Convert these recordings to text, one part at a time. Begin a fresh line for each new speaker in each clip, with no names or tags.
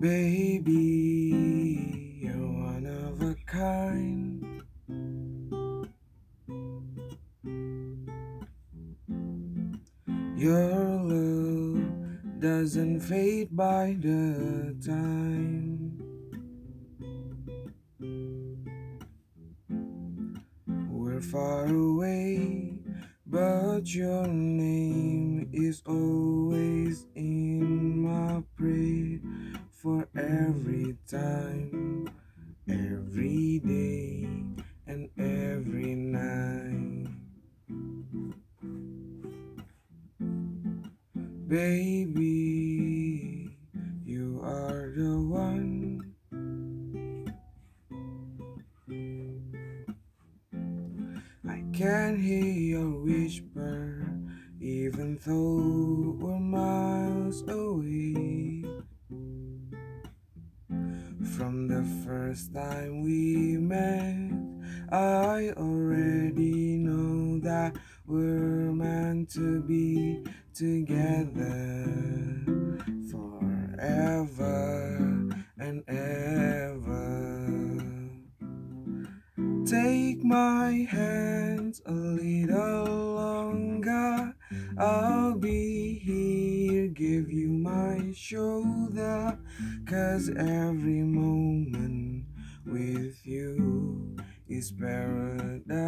Baby, you're one of a kind. Your love doesn't fade by the time. We're far away, but your name is always in my every time, every day, and every night. Baby, you are the one. I can hear your whisper, even though we're miles away. From the first time we met, I already know that we're meant to be together forever and ever. Take my hands a little longer. I'll be here, give you my shoulder. Cause every moment with you is paradise.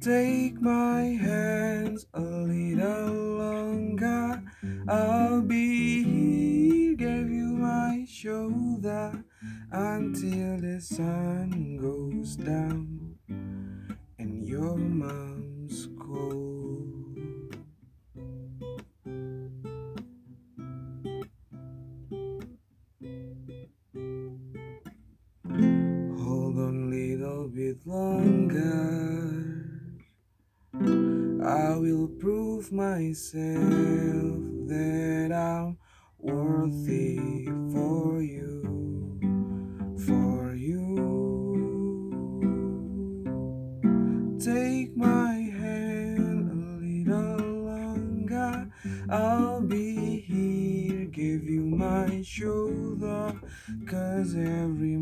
Take my hands a little longer. I'll be here, give you my shoulder until the sun goes down and your mom's little bit longer. I will prove myself that I'm worthy for you, for you. Take my hand a little longer. I'll be here, give you my shoulder. Cause every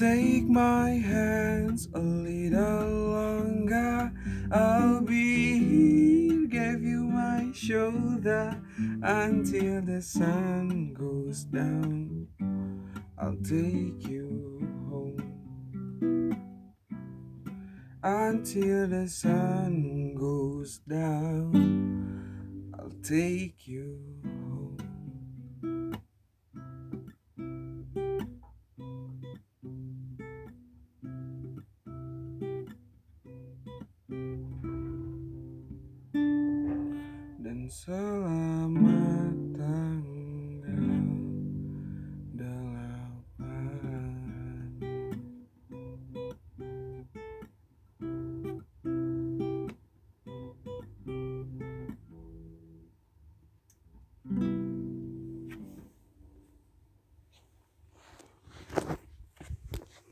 Take my hands a little longer. I'll be here, give you my shoulder until the sun goes down. I'll take you home until the sun goes down. I'll take you selamat datang.